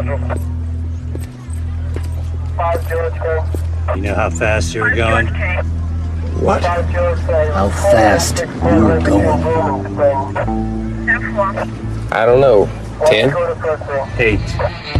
You know how fast you were going? What? How fast you were going? I don't know. Ten? Eight.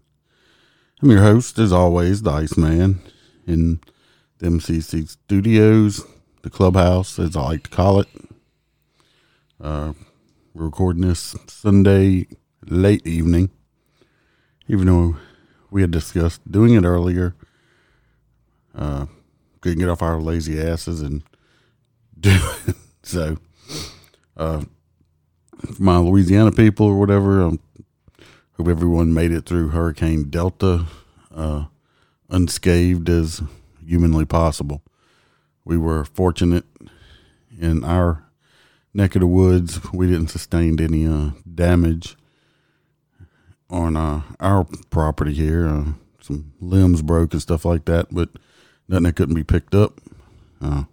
I'm your host, as always, the Iceman, in the MCC studios, the clubhouse, as I like to call it. Uh, we're recording this Sunday late evening, even though we had discussed doing it earlier. Uh, couldn't get off our lazy asses and do it. So, uh, for my Louisiana people or whatever, um, hope everyone made it through Hurricane Delta uh, unscathed as humanly possible. We were fortunate in our neck of the woods. We didn't sustain any uh, damage on uh, our property here. Uh, some limbs broke and stuff like that, but nothing that couldn't be picked up. Uh,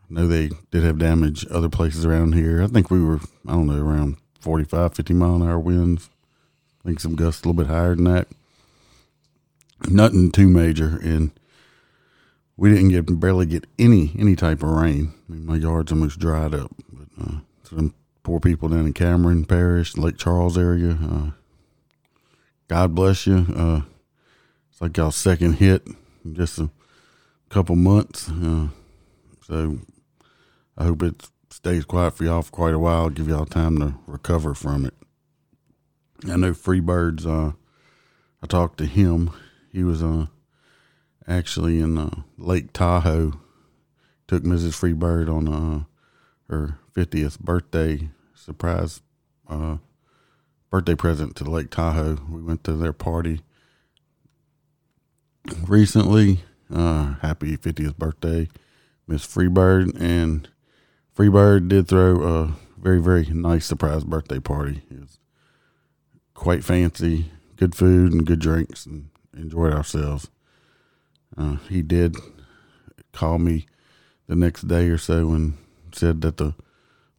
I know they did have damage other places around here. I think we were, I don't know, around 45, 50 mile an hour winds. I think some gusts a little bit higher than that. Nothing too major. And we didn't get barely get any any type of rain. I mean, my yard's almost dried up. But uh, some poor people down in Cameron Parish, Lake Charles area. Uh, God bless you. Uh, it's like y'all second hit in just a couple months. Uh, so I hope it stays quiet for y'all for quite a while. Give y'all time to recover from it. I know Freebird's. Uh, I talked to him. He was uh, actually in uh, Lake Tahoe. Took Mrs. Freebird on uh, her fiftieth birthday surprise uh, birthday present to Lake Tahoe. We went to their party recently. Uh, happy fiftieth birthday, Miss Freebird, and Freebird did throw a very very nice surprise birthday party. It was quite fancy, good food and good drinks, and enjoyed ourselves. Uh, he did call me the next day or so and said that the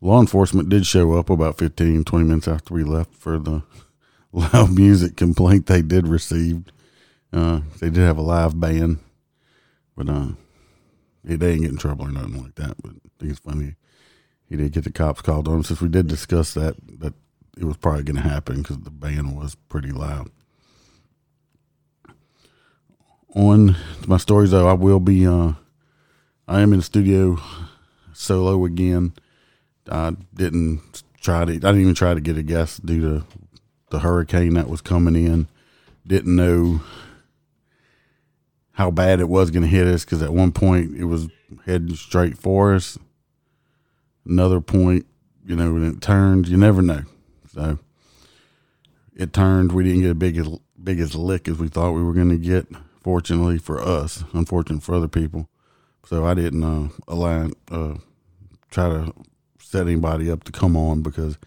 law enforcement did show up about 15, 20 minutes after we left for the loud music complaint they did receive. Uh, they did have a live band, but uh, they didn't get in trouble or nothing like that. But I think it's funny. He did get the cops called on him. since we did discuss that that it was probably going to happen because the band was pretty loud. On my stories though, I will be. Uh, I am in the studio solo again. I didn't try to. I didn't even try to get a guest due to the hurricane that was coming in. Didn't know how bad it was going to hit us because at one point it was heading straight for us. Another point, you know, when it turned, you never know. So it turned. We didn't get a big big as lick as we thought we were going to get. Fortunately for us, unfortunate for other people. So I didn't uh, align, uh, try to set anybody up to come on because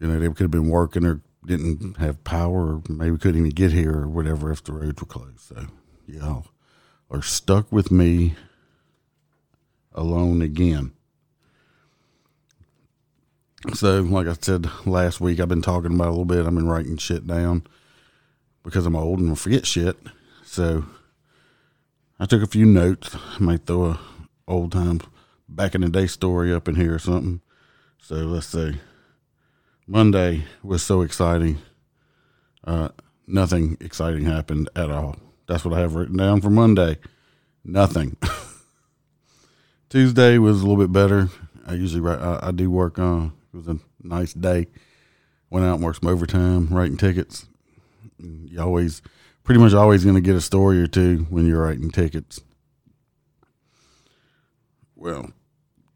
you know they could have been working or didn't have power, or maybe couldn't even get here or whatever if the roads were closed. So y'all are stuck with me alone again. So, like I said last week, I've been talking about a little bit. I've been writing shit down because I'm old and I forget shit. So, I took a few notes. I might throw a old time back in the day story up in here or something. So let's see. Monday was so exciting. Uh, nothing exciting happened at all. That's what I have written down for Monday. Nothing. Tuesday was a little bit better. I usually write, I, I do work on. It was a nice day. went out and worked some overtime writing tickets. You always, pretty much always going to get a story or two when you're writing tickets. Well,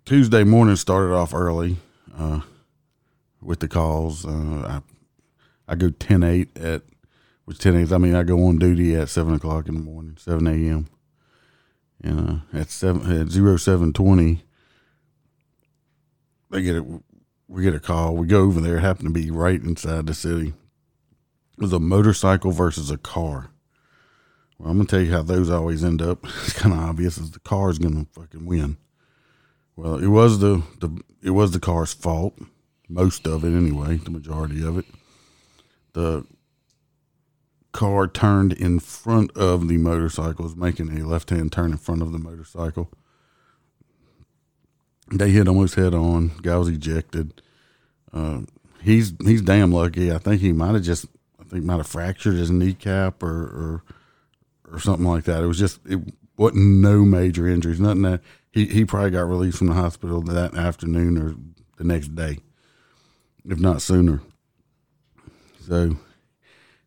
Tuesday morning started off early uh, with the calls. Uh, I I go 10 8 at, which 10 8, I mean, I go on duty at 7 o'clock in the morning, 7 a.m. And uh, at, 7, at 0720, they get it. We get a call. We go over there. It happened to be right inside the city. It was a motorcycle versus a car. Well, I'm gonna tell you how those always end up. It's kind of obvious. Is the car's gonna fucking win. Well, it was the, the it was the car's fault. Most of it, anyway. The majority of it. The car turned in front of the motorcycle, was making a left hand turn in front of the motorcycle. They hit almost head on. Guy was ejected. Uh, he's he's damn lucky. I think he might have just I think might have fractured his kneecap or, or or something like that. It was just it wasn't no major injuries. Nothing that he he probably got released from the hospital that afternoon or the next day, if not sooner. So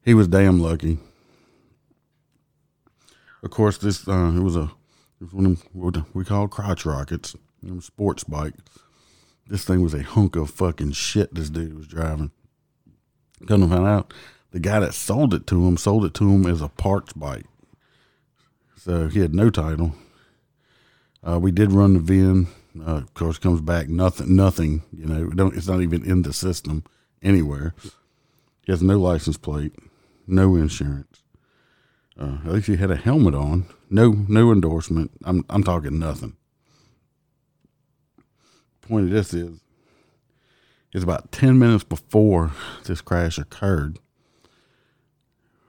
he was damn lucky. Of course, this uh, it was a it was one of them, what we call crotch rockets, them sports bike. This thing was a hunk of fucking shit. This dude was driving. Come to find out, the guy that sold it to him sold it to him as a parts bike. So he had no title. Uh, we did run the VIN. Uh, of course, comes back nothing. Nothing. You know, don't, it's not even in the system anywhere. He has no license plate, no insurance. Uh, at least he had a helmet on. No, no endorsement. I'm, I'm talking nothing. Point of this is, it's about ten minutes before this crash occurred.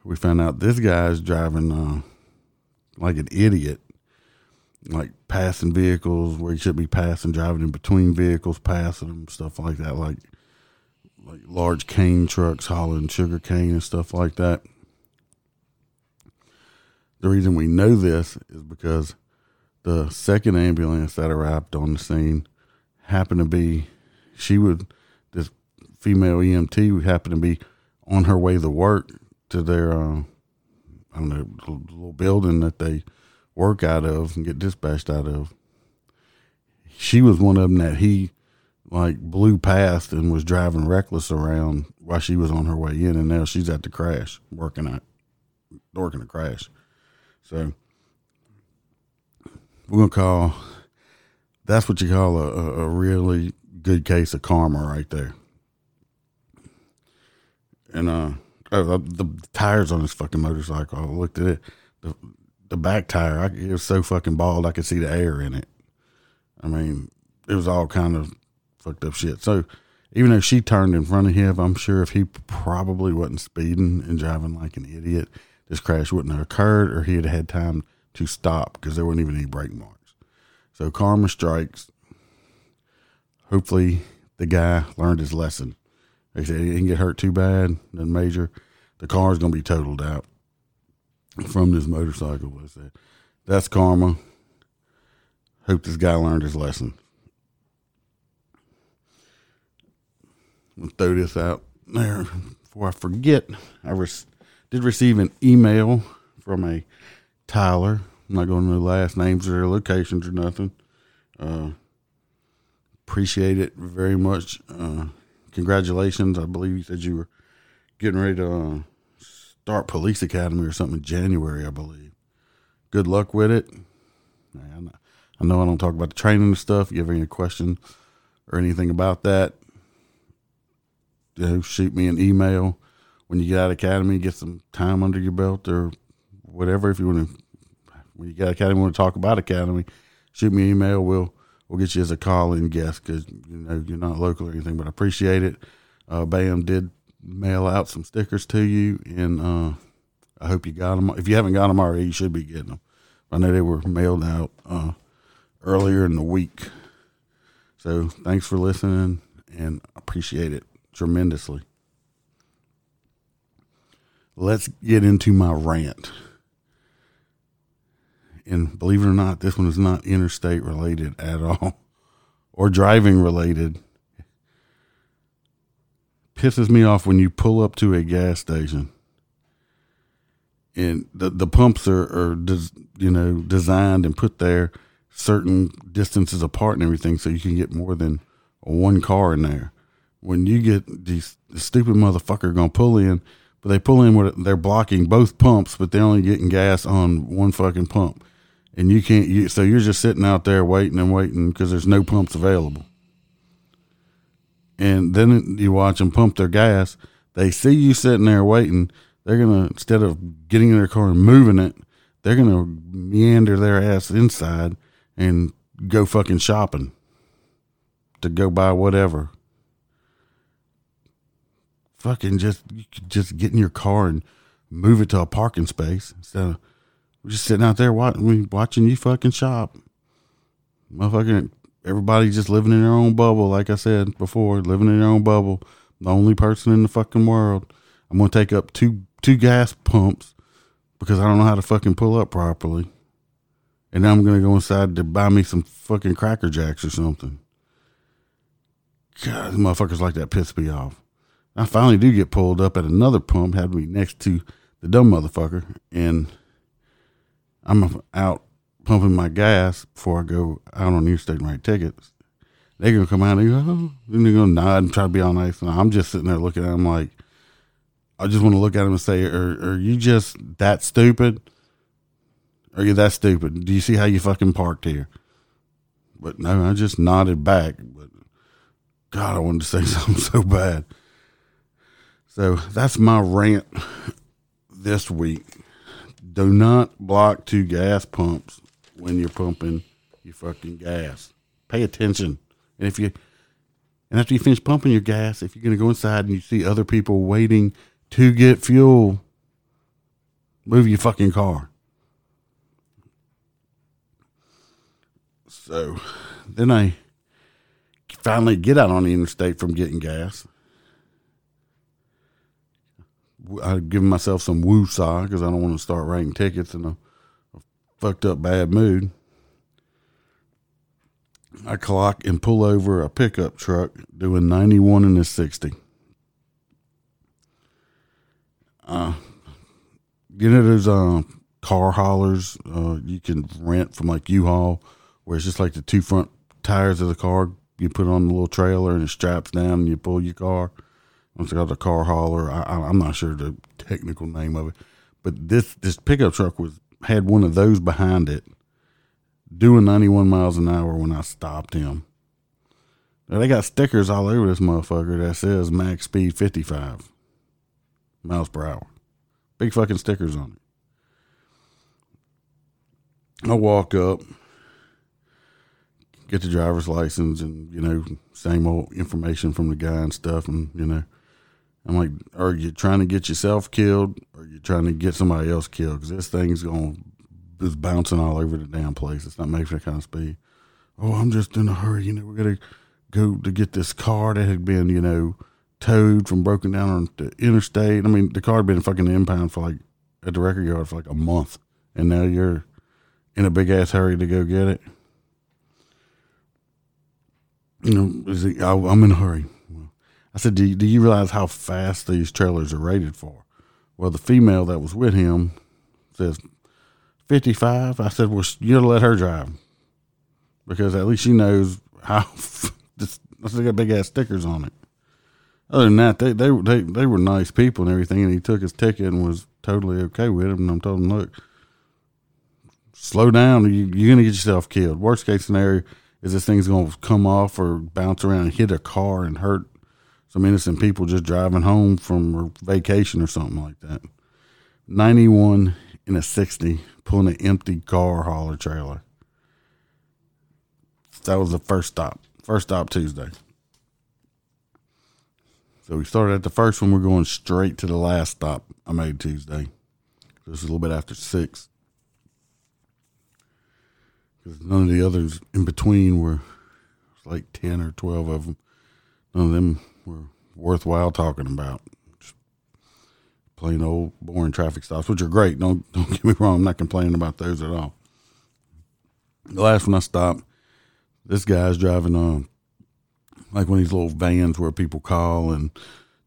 We found out this guy's driving uh, like an idiot, like passing vehicles where he should be passing, driving in between vehicles, passing them, stuff like that, like like large cane trucks hauling sugar cane and stuff like that. The reason we know this is because the second ambulance that arrived on the scene happened to be she would this female EMT would happen to be on her way to work to their uh, I don't know little building that they work out of and get dispatched out of. She was one of them that he like blew past and was driving reckless around while she was on her way in, and now she's at the crash working at working a crash. So we're gonna call that's what you call a, a, really good case of karma right there. And uh, oh, the, tires on this fucking motorcycle. I looked at it. The, the back tire, I, it was so fucking bald, I could see the air in it. I mean, it was all kind of fucked up shit. So even though she turned in front of him, I'm sure if he probably wasn't speeding and driving like an idiot, this crash wouldn't have occurred, or he'd had time to stop because there weren't even any brake marks. So karma strikes. Hopefully, the guy learned his lesson. They said he didn't get hurt too bad, nothing major. The car's gonna be totaled out from this motorcycle. They said that's karma. Hope this guy learned his lesson. I'll throw this out there before I forget. I res- did receive an email from a Tyler. I'm not going to know last names or locations or nothing. Uh, appreciate it very much. Uh, congratulations. I believe you said you were getting ready to uh, start police academy or something in January, I believe. Good luck with it. I know I don't talk about the training and stuff. If you have any question or anything about that, you know, shoot me an email when you get out of academy, get some time under your belt or whatever. If you want to, when you got academy, want to talk about academy, shoot me an email. We'll we'll get you as a call in guest because you know you're not local or anything, but I appreciate it. Uh, Bam did mail out some stickers to you, and uh, I hope you got them. If you haven't got them already, you should be getting them. I know they were mailed out uh, earlier in the week. So thanks for listening, and appreciate it tremendously. Let's get into my rant. And believe it or not, this one is not interstate related at all or driving related. pisses me off when you pull up to a gas station and the the pumps are are des, you know designed and put there certain distances apart and everything so you can get more than one car in there. When you get these the stupid motherfucker gonna pull in, but they pull in where they're blocking both pumps, but they're only getting gas on one fucking pump, and you can't. You, so you're just sitting out there waiting and waiting because there's no pumps available. And then you watch them pump their gas. They see you sitting there waiting. They're gonna instead of getting in their car and moving it, they're gonna meander their ass inside and go fucking shopping to go buy whatever. Fucking just just get in your car and move it to a parking space instead of we're just sitting out there watching watching you fucking shop. Motherfucking everybody just living in their own bubble, like I said before, living in their own bubble. The only person in the fucking world. I'm gonna take up two two gas pumps because I don't know how to fucking pull up properly. And now I'm gonna go inside to buy me some fucking cracker jacks or something. God, motherfuckers like that piss me off. I finally do get pulled up at another pump, had me next to the dumb motherfucker, and I'm out pumping my gas before I go out on the interstate and write tickets. They're gonna come out and go, oh, and they're gonna nod and try to be all nice, and I'm just sitting there looking at them like, I just want to look at them and say, "Are are you just that stupid? Are you that stupid? Do you see how you fucking parked here?" But no, I just nodded back. But God, I wanted to say something so bad. So that's my rant this week. Do not block two gas pumps when you're pumping your fucking gas. Pay attention. And if you and after you finish pumping your gas, if you're gonna go inside and you see other people waiting to get fuel, move your fucking car. So then I finally get out on the interstate from getting gas. I give myself some woo saw because I don't want to start writing tickets in a, a fucked up bad mood. I clock and pull over a pickup truck doing 91 and a 60. Uh, you know those uh, car haulers uh, you can rent from like U-Haul, where it's just like the two front tires of the car. You put on the little trailer and it straps down, and you pull your car. It's called a car hauler. I, I'm not sure the technical name of it, but this this pickup truck was had one of those behind it, doing 91 miles an hour when I stopped him. Now, they got stickers all over this motherfucker that says max speed 55 miles per hour. Big fucking stickers on it. I walk up, get the driver's license, and you know, same old information from the guy and stuff, and you know, I'm like, are you trying to get yourself killed, or are you trying to get somebody else killed? Because this thing's going is bouncing all over the damn place. It's not making that kind of speed. Oh, I'm just in a hurry. You know, we're gonna go to get this car that had been, you know, towed from broken down on the interstate. I mean, the car had been fucking impound for like at the record yard for like a month, and now you're in a big ass hurry to go get it. You know, I, I'm in a hurry. I said, do you, do you realize how fast these trailers are rated for? Well, the female that was with him says 55. I said, well, you gotta let her drive because at least she knows how. this, they got big ass stickers on it. Other than that, they, they they they were nice people and everything, and he took his ticket and was totally okay with it. And I'm told him, look, slow down, you, you're gonna get yourself killed. Worst case scenario is this thing's gonna come off or bounce around and hit a car and hurt some innocent people just driving home from vacation or something like that. 91 in a 60 pulling an empty car hauler trailer. That was the first stop. First stop Tuesday. So we started at the first one. We're going straight to the last stop I made Tuesday. This was a little bit after six. Because none of the others in between were like 10 or 12 of them. None of them were worthwhile talking about. Just plain old boring traffic stops, which are great. Don't don't get me wrong. I'm not complaining about those at all. The last one I stopped, this guy's driving on like one of these little vans where people call and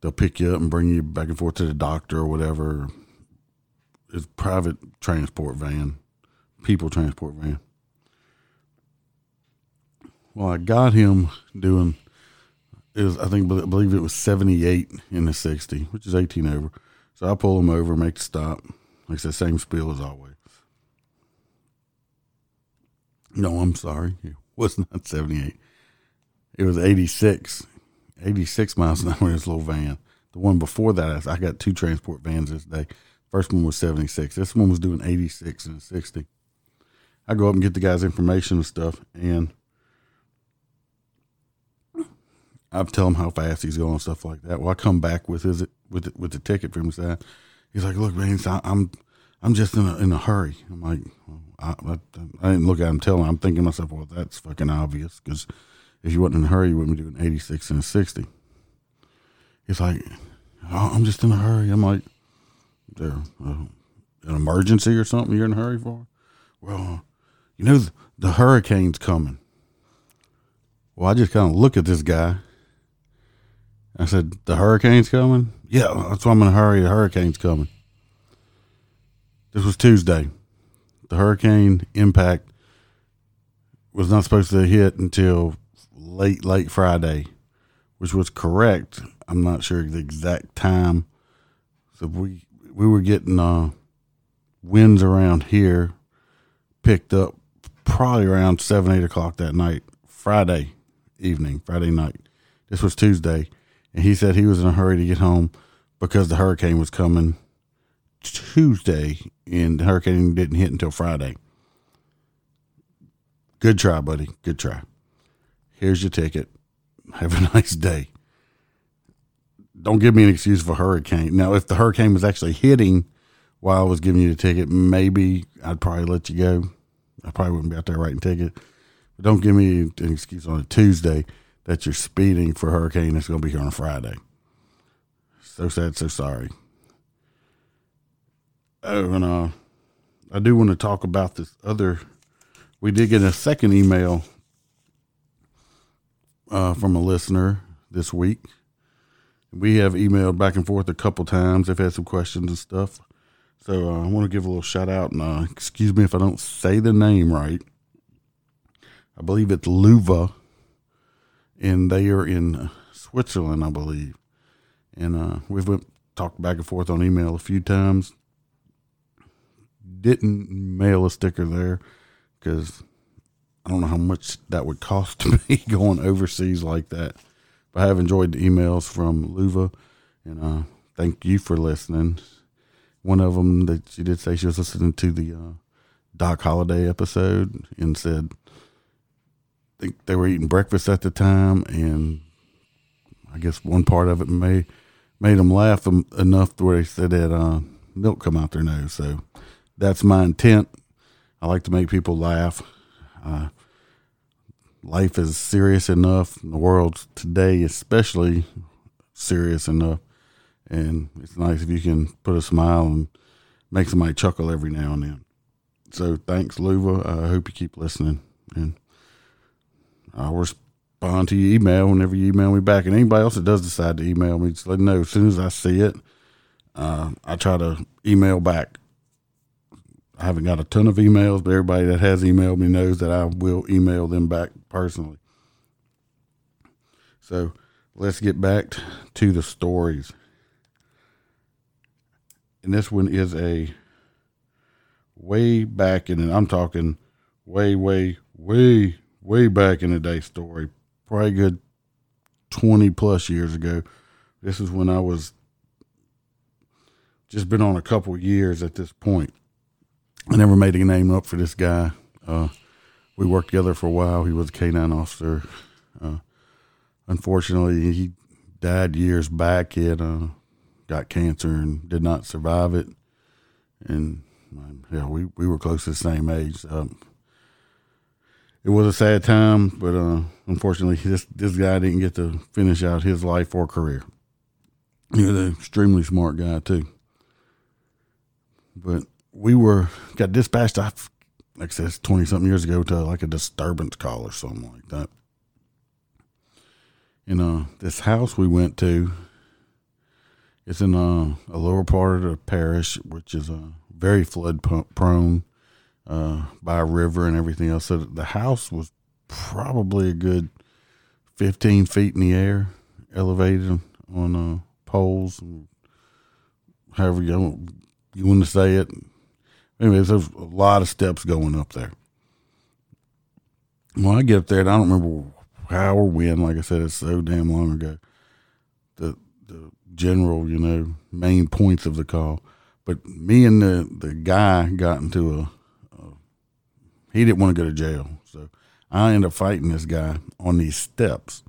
they'll pick you up and bring you back and forth to the doctor or whatever. It's private transport van, people transport van. Well, I got him doing is I think I believe it was 78 in the 60, which is 18 over. So I pull him over, make the stop. Like I said, same spiel as always. No, I'm sorry. It was not 78. It was 86. 86 miles an hour in this little van. The one before that, I got two transport vans this day. First one was 76. This one was doing 86 and 60. I go up and get the guy's information and stuff, and I tell him how fast he's going and stuff like that. Well, I come back with his with the, with the ticket from his side. He's like, "Look, man, I'm I'm just in a in a hurry." I'm like, well, I, I, I, didn't look at him, tell him. I'm thinking to myself, "Well, that's fucking obvious because if you wasn't in a hurry, you wouldn't be doing 86 and 60." He's like, oh, "I'm just in a hurry." I'm like, "There, uh, an emergency or something you're in a hurry for?" Well, you know the, the hurricane's coming. Well, I just kind of look at this guy I said, The hurricane's coming? Yeah, that's why I'm in a hurry. The hurricane's coming. This was Tuesday. The hurricane impact was not supposed to hit until late, late Friday, which was correct. I'm not sure the exact time. So we we were getting uh, winds around here picked up probably around seven, eight o'clock that night, Friday evening, Friday night. This was Tuesday and he said he was in a hurry to get home because the hurricane was coming Tuesday, and the hurricane didn't hit until Friday. Good try, buddy. Good try. Here's your ticket. Have a nice day. Don't give me an excuse for hurricane. Now, if the hurricane was actually hitting while I was giving you the ticket, maybe I'd probably let you go. I probably wouldn't be out there writing ticket. But don't give me an excuse on a Tuesday that you're speeding for hurricane that's going to be here on Friday. So sad, so sorry. Oh, and uh, I do want to talk about this other. We did get a second email uh, from a listener this week. We have emailed back and forth a couple times. They've had some questions and stuff. So uh, I want to give a little shout out and uh, excuse me if I don't say the name right. I believe it's Luva and they are in Switzerland, I believe. And uh, we've went, talked back and forth on email a few times. Didn't mail a sticker there because I don't know how much that would cost to me going overseas like that. But I have enjoyed the emails from Luva, and uh, thank you for listening. One of them that she did say she was listening to the uh, Doc Holiday episode and said think they were eating breakfast at the time, and I guess one part of it may made them laugh enough to where they said that uh, milk come out their nose. So that's my intent. I like to make people laugh. Uh, life is serious enough. The world today, especially serious enough, and it's nice if you can put a smile and make somebody chuckle every now and then. So thanks, Luva. I hope you keep listening and I'll respond to your email whenever you email me back. And anybody else that does decide to email me, just let me know as soon as I see it. Uh, I try to email back. I haven't got a ton of emails, but everybody that has emailed me knows that I will email them back personally. So let's get back to the stories. And this one is a way back in, and I'm talking way, way, way way back in the day story, probably good 20 plus years ago. This is when I was just been on a couple years at this point. I never made a name up for this guy. Uh, we worked together for a while. He was a canine officer. Uh, unfortunately, he died years back. He had uh, got cancer and did not survive it. And yeah, we, we were close to the same age. Um, it was a sad time, but uh, unfortunately, this this guy didn't get to finish out his life or career. He was an extremely smart guy too. But we were got dispatched. I like I said, twenty something years ago to like a disturbance call or something like that. You know, this house we went to, It's in a, a lower part of the parish, which is uh, very flood prone uh, by a river and everything else. So the house was probably a good 15 feet in the air, elevated on uh, poles, and however you, you want to say it. Anyway, there's a lot of steps going up there. When I get up there, I don't remember how or when. Like I said, it's so damn long ago. The the general, you know, main points of the call. But me and the the guy got into a he didn't want to go to jail, so I ended up fighting this guy on these steps.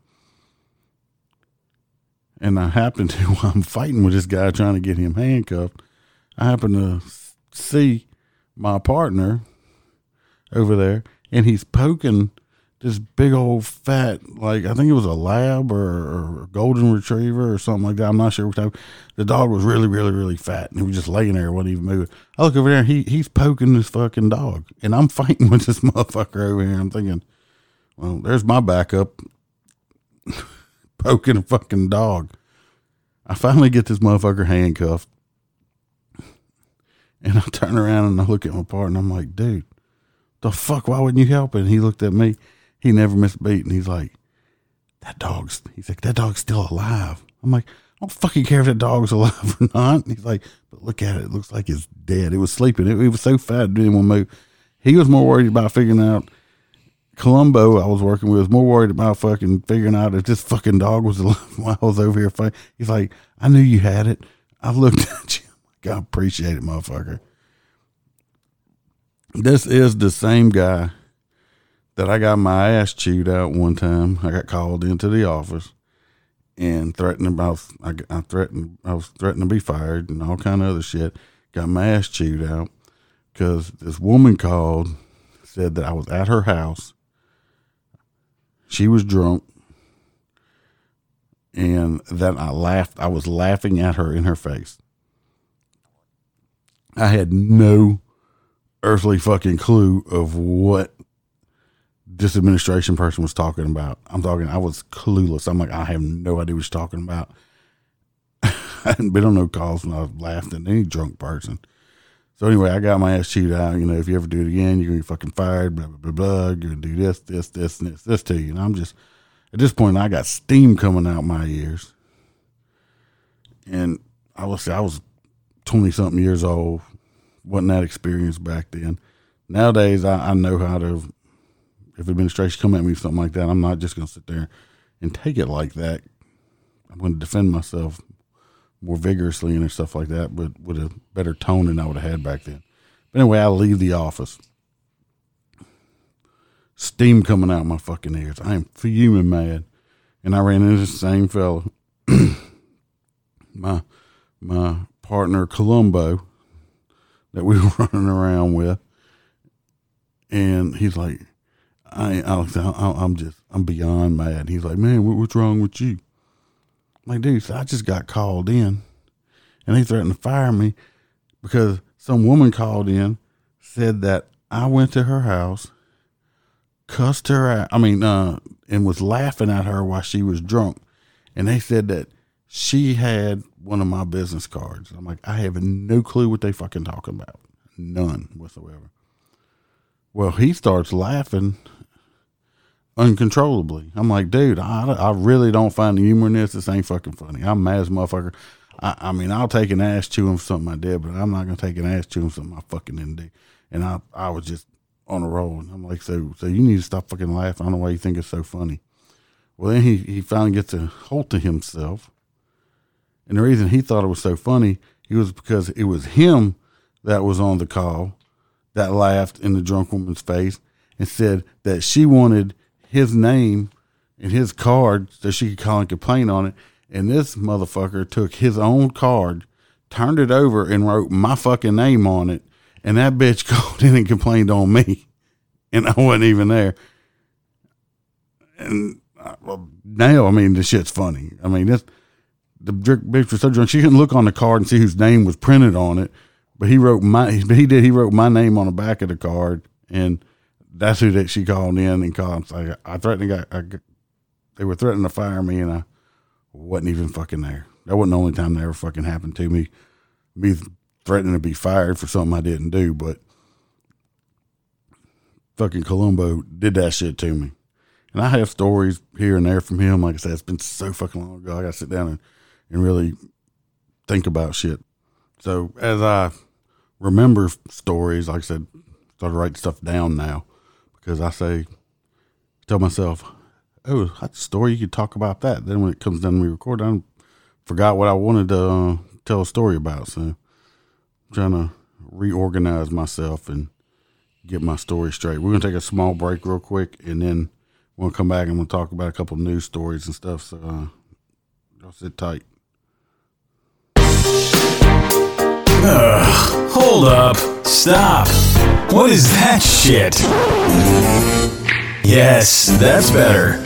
And I happened to, while I'm fighting with this guy trying to get him handcuffed, I happened to see my partner over there, and he's poking this big old fat, like I think it was a lab or, or a golden retriever or something like that. I'm not sure what type. The dog was really, really, really fat, and he was just laying there, wasn't even moving. I look over there, and he he's poking this fucking dog, and I'm fighting with this motherfucker over here. I'm thinking, well, there's my backup, poking a fucking dog. I finally get this motherfucker handcuffed, and I turn around and I look at my partner, I'm like, dude, the fuck? Why wouldn't you help? And he looked at me he never missed a beat. And he's like, that dog's, he's like, that dog's still alive. I'm like, I don't fucking care if that dog's alive or not. And he's like, but look at it. It looks like it's dead. It was sleeping. It, it was so fat, it didn't want to move. He was more worried about figuring out Columbo, I was working with, was more worried about fucking figuring out if this fucking dog was alive while I was over here. He's like, I knew you had it. I looked at you. God, appreciate it, motherfucker. This is the same guy that I got my ass chewed out one time. I got called into the office and threatened about I, I threatened I was threatened to be fired and all kind of other shit. Got my ass chewed out because this woman called, said that I was at her house. She was drunk, and that I laughed. I was laughing at her in her face. I had no earthly fucking clue of what this administration person was talking about. I'm talking, I was clueless. I'm like, I have no idea what he's talking about. I hadn't been on no calls when I laughed at any drunk person. So anyway, I got my ass chewed out. You know, if you ever do it again, you're gonna be fucking fired. Blah blah blah blah. You're gonna do this, this, this, and this, this to you. And I'm just at this point, I got steam coming out my ears. And I was I was twenty something years old. wasn't that experienced back then. Nowadays, I, I know how to if administration come at me with something like that, I'm not just going to sit there and take it like that. I'm going to defend myself more vigorously and stuff like that, but with a better tone than I would have had back then. But anyway, I leave the office. Steam coming out my fucking ears. I am fuming mad. And I ran into the same fellow. my my partner Columbo that we were running around with. And he's like, I, I, am just, I'm beyond mad. He's like, man, what, what's wrong with you? I'm like, dude, I just got called in and they threatened to fire me because some woman called in, said that I went to her house, cussed her out. I mean, uh, and was laughing at her while she was drunk. And they said that she had one of my business cards. I'm like, I have no clue what they fucking talking about. None whatsoever. Well, he starts laughing uncontrollably. I'm like, dude, I, I really don't find the humor in this. This ain't fucking funny. I'm mad as motherfucker. I, I mean, I'll take an ass chewing for something I did, but I'm not gonna take an ass chewing for something I fucking didn't do. And I, I was just on a roll. And I'm like, so, so you need to stop fucking laughing. I don't know why you think it's so funny. Well, then he, he finally gets a hold to himself. And the reason he thought it was so funny, it was because it was him that was on the call that laughed in the drunk woman's face and said that she wanted his name and his card so she could call and complain on it. And this motherfucker took his own card, turned it over, and wrote my fucking name on it. And that bitch called in and complained on me. And I wasn't even there. And uh, well, now, I mean, this shit's funny. I mean, this the bitch was so drunk she couldn't look on the card and see whose name was printed on it. But he wrote my he did he wrote my name on the back of the card and that's who that she called in and called. I, I threatened, I, I, they were threatening to fire me, and I wasn't even fucking there. that wasn't the only time that ever fucking happened to me. Me threatening to be fired for something I didn't do, but fucking Columbo did that shit to me. And I have stories here and there from him. Like I said, it's been so fucking long ago. I got to sit down and, and really think about shit. So as I remember stories, like I said, started writing stuff down now because I say, tell myself, oh, that's a story you could talk about that. Then when it comes down to me recording, I forgot what I wanted to uh, tell a story about. So I'm trying to reorganize myself and get my story straight. We're gonna take a small break real quick, and then we'll come back and we'll talk about a couple news stories and stuff. So uh, y'all sit tight. Ugh, hold up. Stop. What is that shit? Yes, that's better.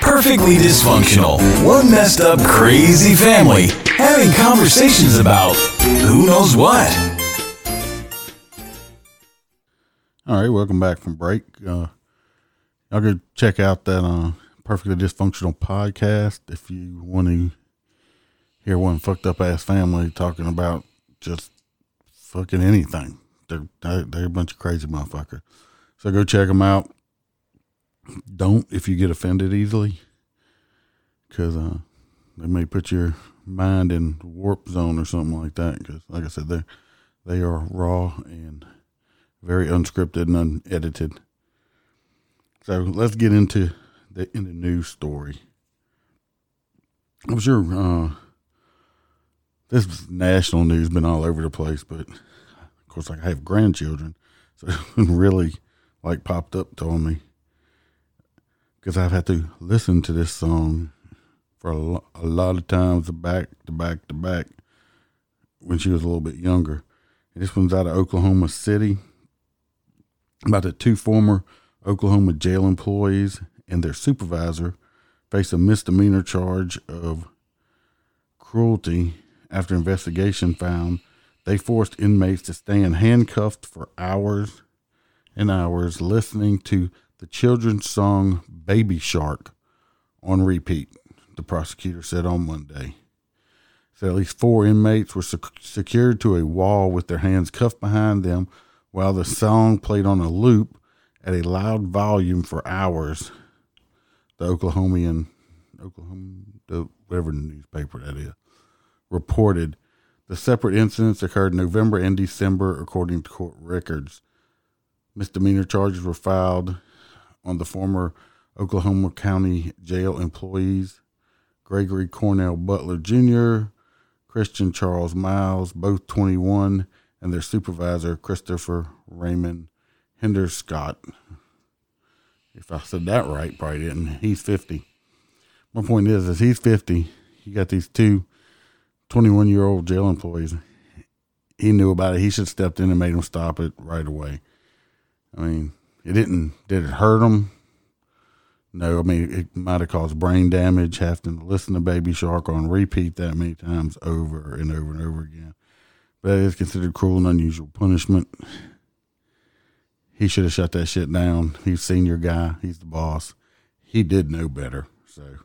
Perfectly dysfunctional. One messed up, crazy family having conversations about who knows what. All right, welcome back from break. Uh, y'all go check out that uh, perfectly dysfunctional podcast if you want to hear one fucked up ass family talking about just fucking anything. They're they're, a bunch of crazy motherfuckers. So go check them out. Don't if you get offended easily, because uh, they may put your mind in warp zone or something like that. Because like I said, they they are raw and very unscripted and unedited. So let's get into the in the news story. I'm sure uh, this national news been all over the place, but of course, like I have grandchildren, so it really like popped up on me because I've had to listen to this song for a, lo- a lot of times back to back to back when she was a little bit younger. And this one's out of Oklahoma City about the two former Oklahoma jail employees and their supervisor face a misdemeanor charge of cruelty after investigation found they forced inmates to stand handcuffed for hours and hours listening to the children's song Baby Shark on repeat, the prosecutor said on Monday. So at least four inmates were sec- secured to a wall with their hands cuffed behind them while the song played on a loop at a loud volume for hours. The Oklahomian, Oklahoma, the, whatever newspaper that is, reported the separate incidents occurred in November and December, according to court records. Misdemeanor charges were filed on the former Oklahoma County Jail employees Gregory Cornell Butler Jr., Christian Charles Miles, both 21, and their supervisor, Christopher Raymond Hendershott. If I said that right, probably didn't. He's 50. My point is, is he's 50. You got these two 21 year old jail employees. He knew about it. He should have stepped in and made them stop it right away. I mean, it didn't, did it hurt them? No, I mean, it might have caused brain damage having to listen to Baby Shark on repeat that many times over and over and over again. But it is considered cruel and unusual punishment. He should have shut that shit down. He's senior guy. He's the boss. He did know better. So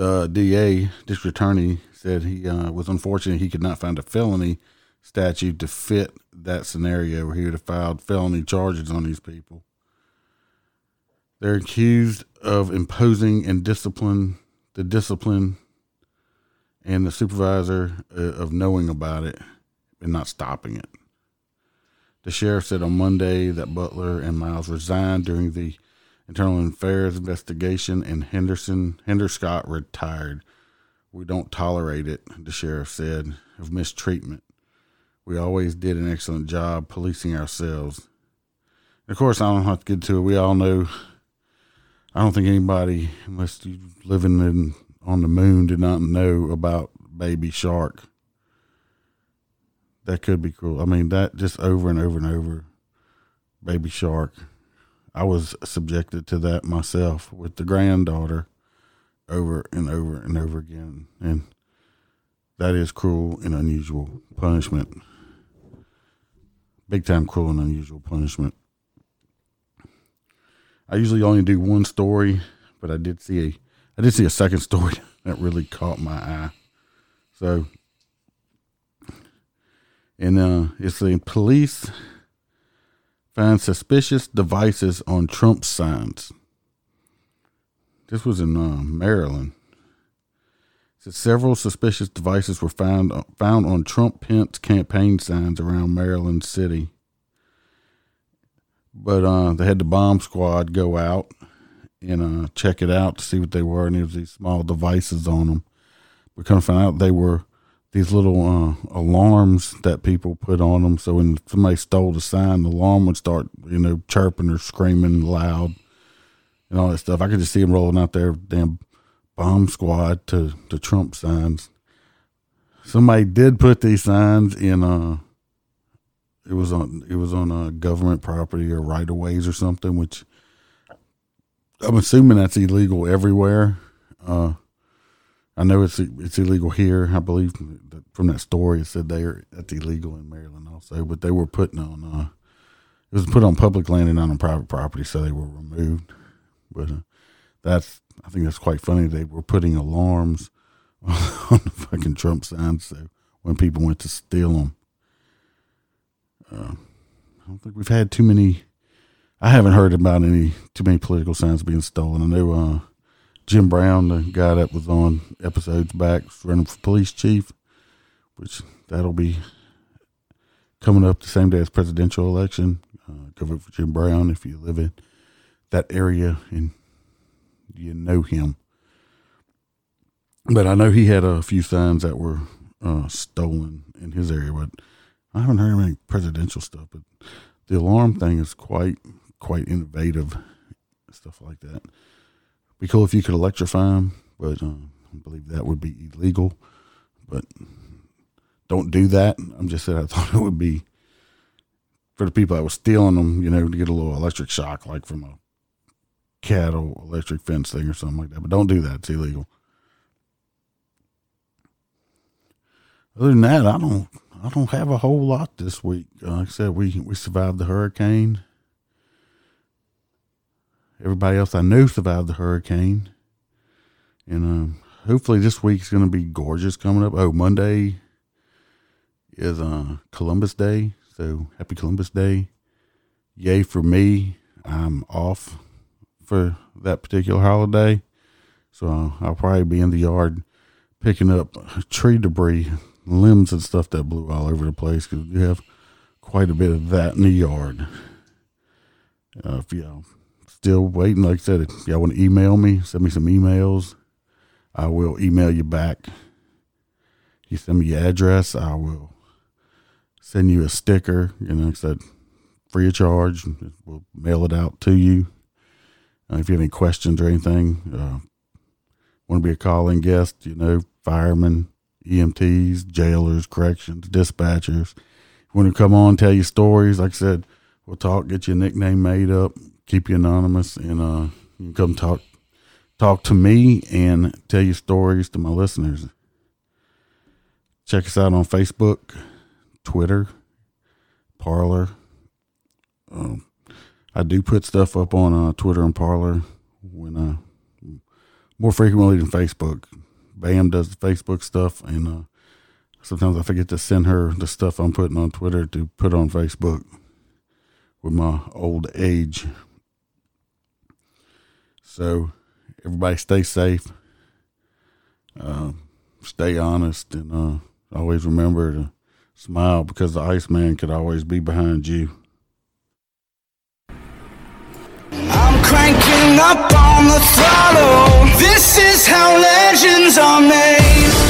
the DA, district attorney, said he uh, was unfortunate he could not find a felony statute to fit that scenario where he would have filed felony charges on these people. They're accused of imposing and discipline the discipline and the supervisor uh, of knowing about it and not stopping it. The sheriff said on Monday that Butler and Miles resigned during the internal affairs investigation and Henderson Hendershott retired. We don't tolerate it, the sheriff said, of mistreatment. We always did an excellent job policing ourselves. Of course, I don't have to get to it. We all know. I don't think anybody, unless you living in on the moon, did not know about Baby Shark. That could be cruel. I mean, that just over and over and over. Baby Shark. I was subjected to that myself with the granddaughter over and over and over again. And that is cruel and unusual punishment. Big time cruel and unusual punishment. I usually only do one story, but I did see a I did see a second story that really caught my eye. So, and uh, it's the police find suspicious devices on Trump signs. This was in uh, Maryland. Says several suspicious devices were found found on Trump Pence campaign signs around Maryland City. But uh, they had the bomb squad go out and uh, check it out to see what they were, and there was these small devices on them. We kind of found out they were these little uh, alarms that people put on them. So when somebody stole the sign, the alarm would start, you know, chirping or screaming loud and all that stuff. I could just see them rolling out their damn bomb squad to the Trump signs. Somebody did put these signs in. Uh, it was on it was on a government property or right of ways or something, which I'm assuming that's illegal everywhere. Uh, I know it's it's illegal here. I believe from that story it said there that's illegal in Maryland also, but they were putting on uh, it was put on public land and not on private property, so they were removed. But uh, that's I think that's quite funny. They were putting alarms on, on the fucking Trump signs, so when people went to steal them, uh, I don't think we've had too many. I haven't heard about any too many political signs being stolen. I know uh, Jim Brown, the guy that was on episodes back, running for police chief, which that'll be coming up the same day as presidential election. Uh, go vote for Jim Brown if you live in that area and you know him. But I know he had a few signs that were uh, stolen in his area, but I haven't heard any presidential stuff. But the alarm thing is quite quite innovative, stuff like that. Be cool if you could electrify them, but uh, I believe that would be illegal. But don't do that. I'm just saying I thought it would be for the people that were stealing them, you know, to get a little electric shock, like from a cattle electric fence thing or something like that. But don't do that; it's illegal. Other than that, I don't. I don't have a whole lot this week. Uh, like I said, we we survived the hurricane. Everybody else I knew survived the hurricane, and um, hopefully this week's going to be gorgeous coming up. Oh, Monday is uh, Columbus Day, so happy Columbus Day! Yay for me! I'm off for that particular holiday, so I'll probably be in the yard picking up tree debris, limbs and stuff that blew all over the place because we have quite a bit of that in the yard. Uh, if y'all still waiting, like I said, if y'all want to email me, send me some emails. I will email you back. You send me your address, I will send you a sticker. You know, like I said, free of charge. We'll mail it out to you. Uh, if you have any questions or anything, uh, want to be a call-in guest, you know, firemen, EMTs, jailers, corrections, dispatchers. Want to come on, tell you stories? Like I said, we'll talk, get your nickname made up, keep you anonymous, and uh, come talk talk to me and tell your stories to my listeners. Check us out on Facebook, Twitter, Parler. Um, I do put stuff up on uh, Twitter and Parler when uh, more frequently than Facebook. Bam does the Facebook stuff, and uh, sometimes I forget to send her the stuff I'm putting on Twitter to put on Facebook with my old age. So everybody stay safe, uh, stay honest, and uh, always remember to smile because the Iceman could always be behind you. I'm cranking up on the throttle. This is how legends are made.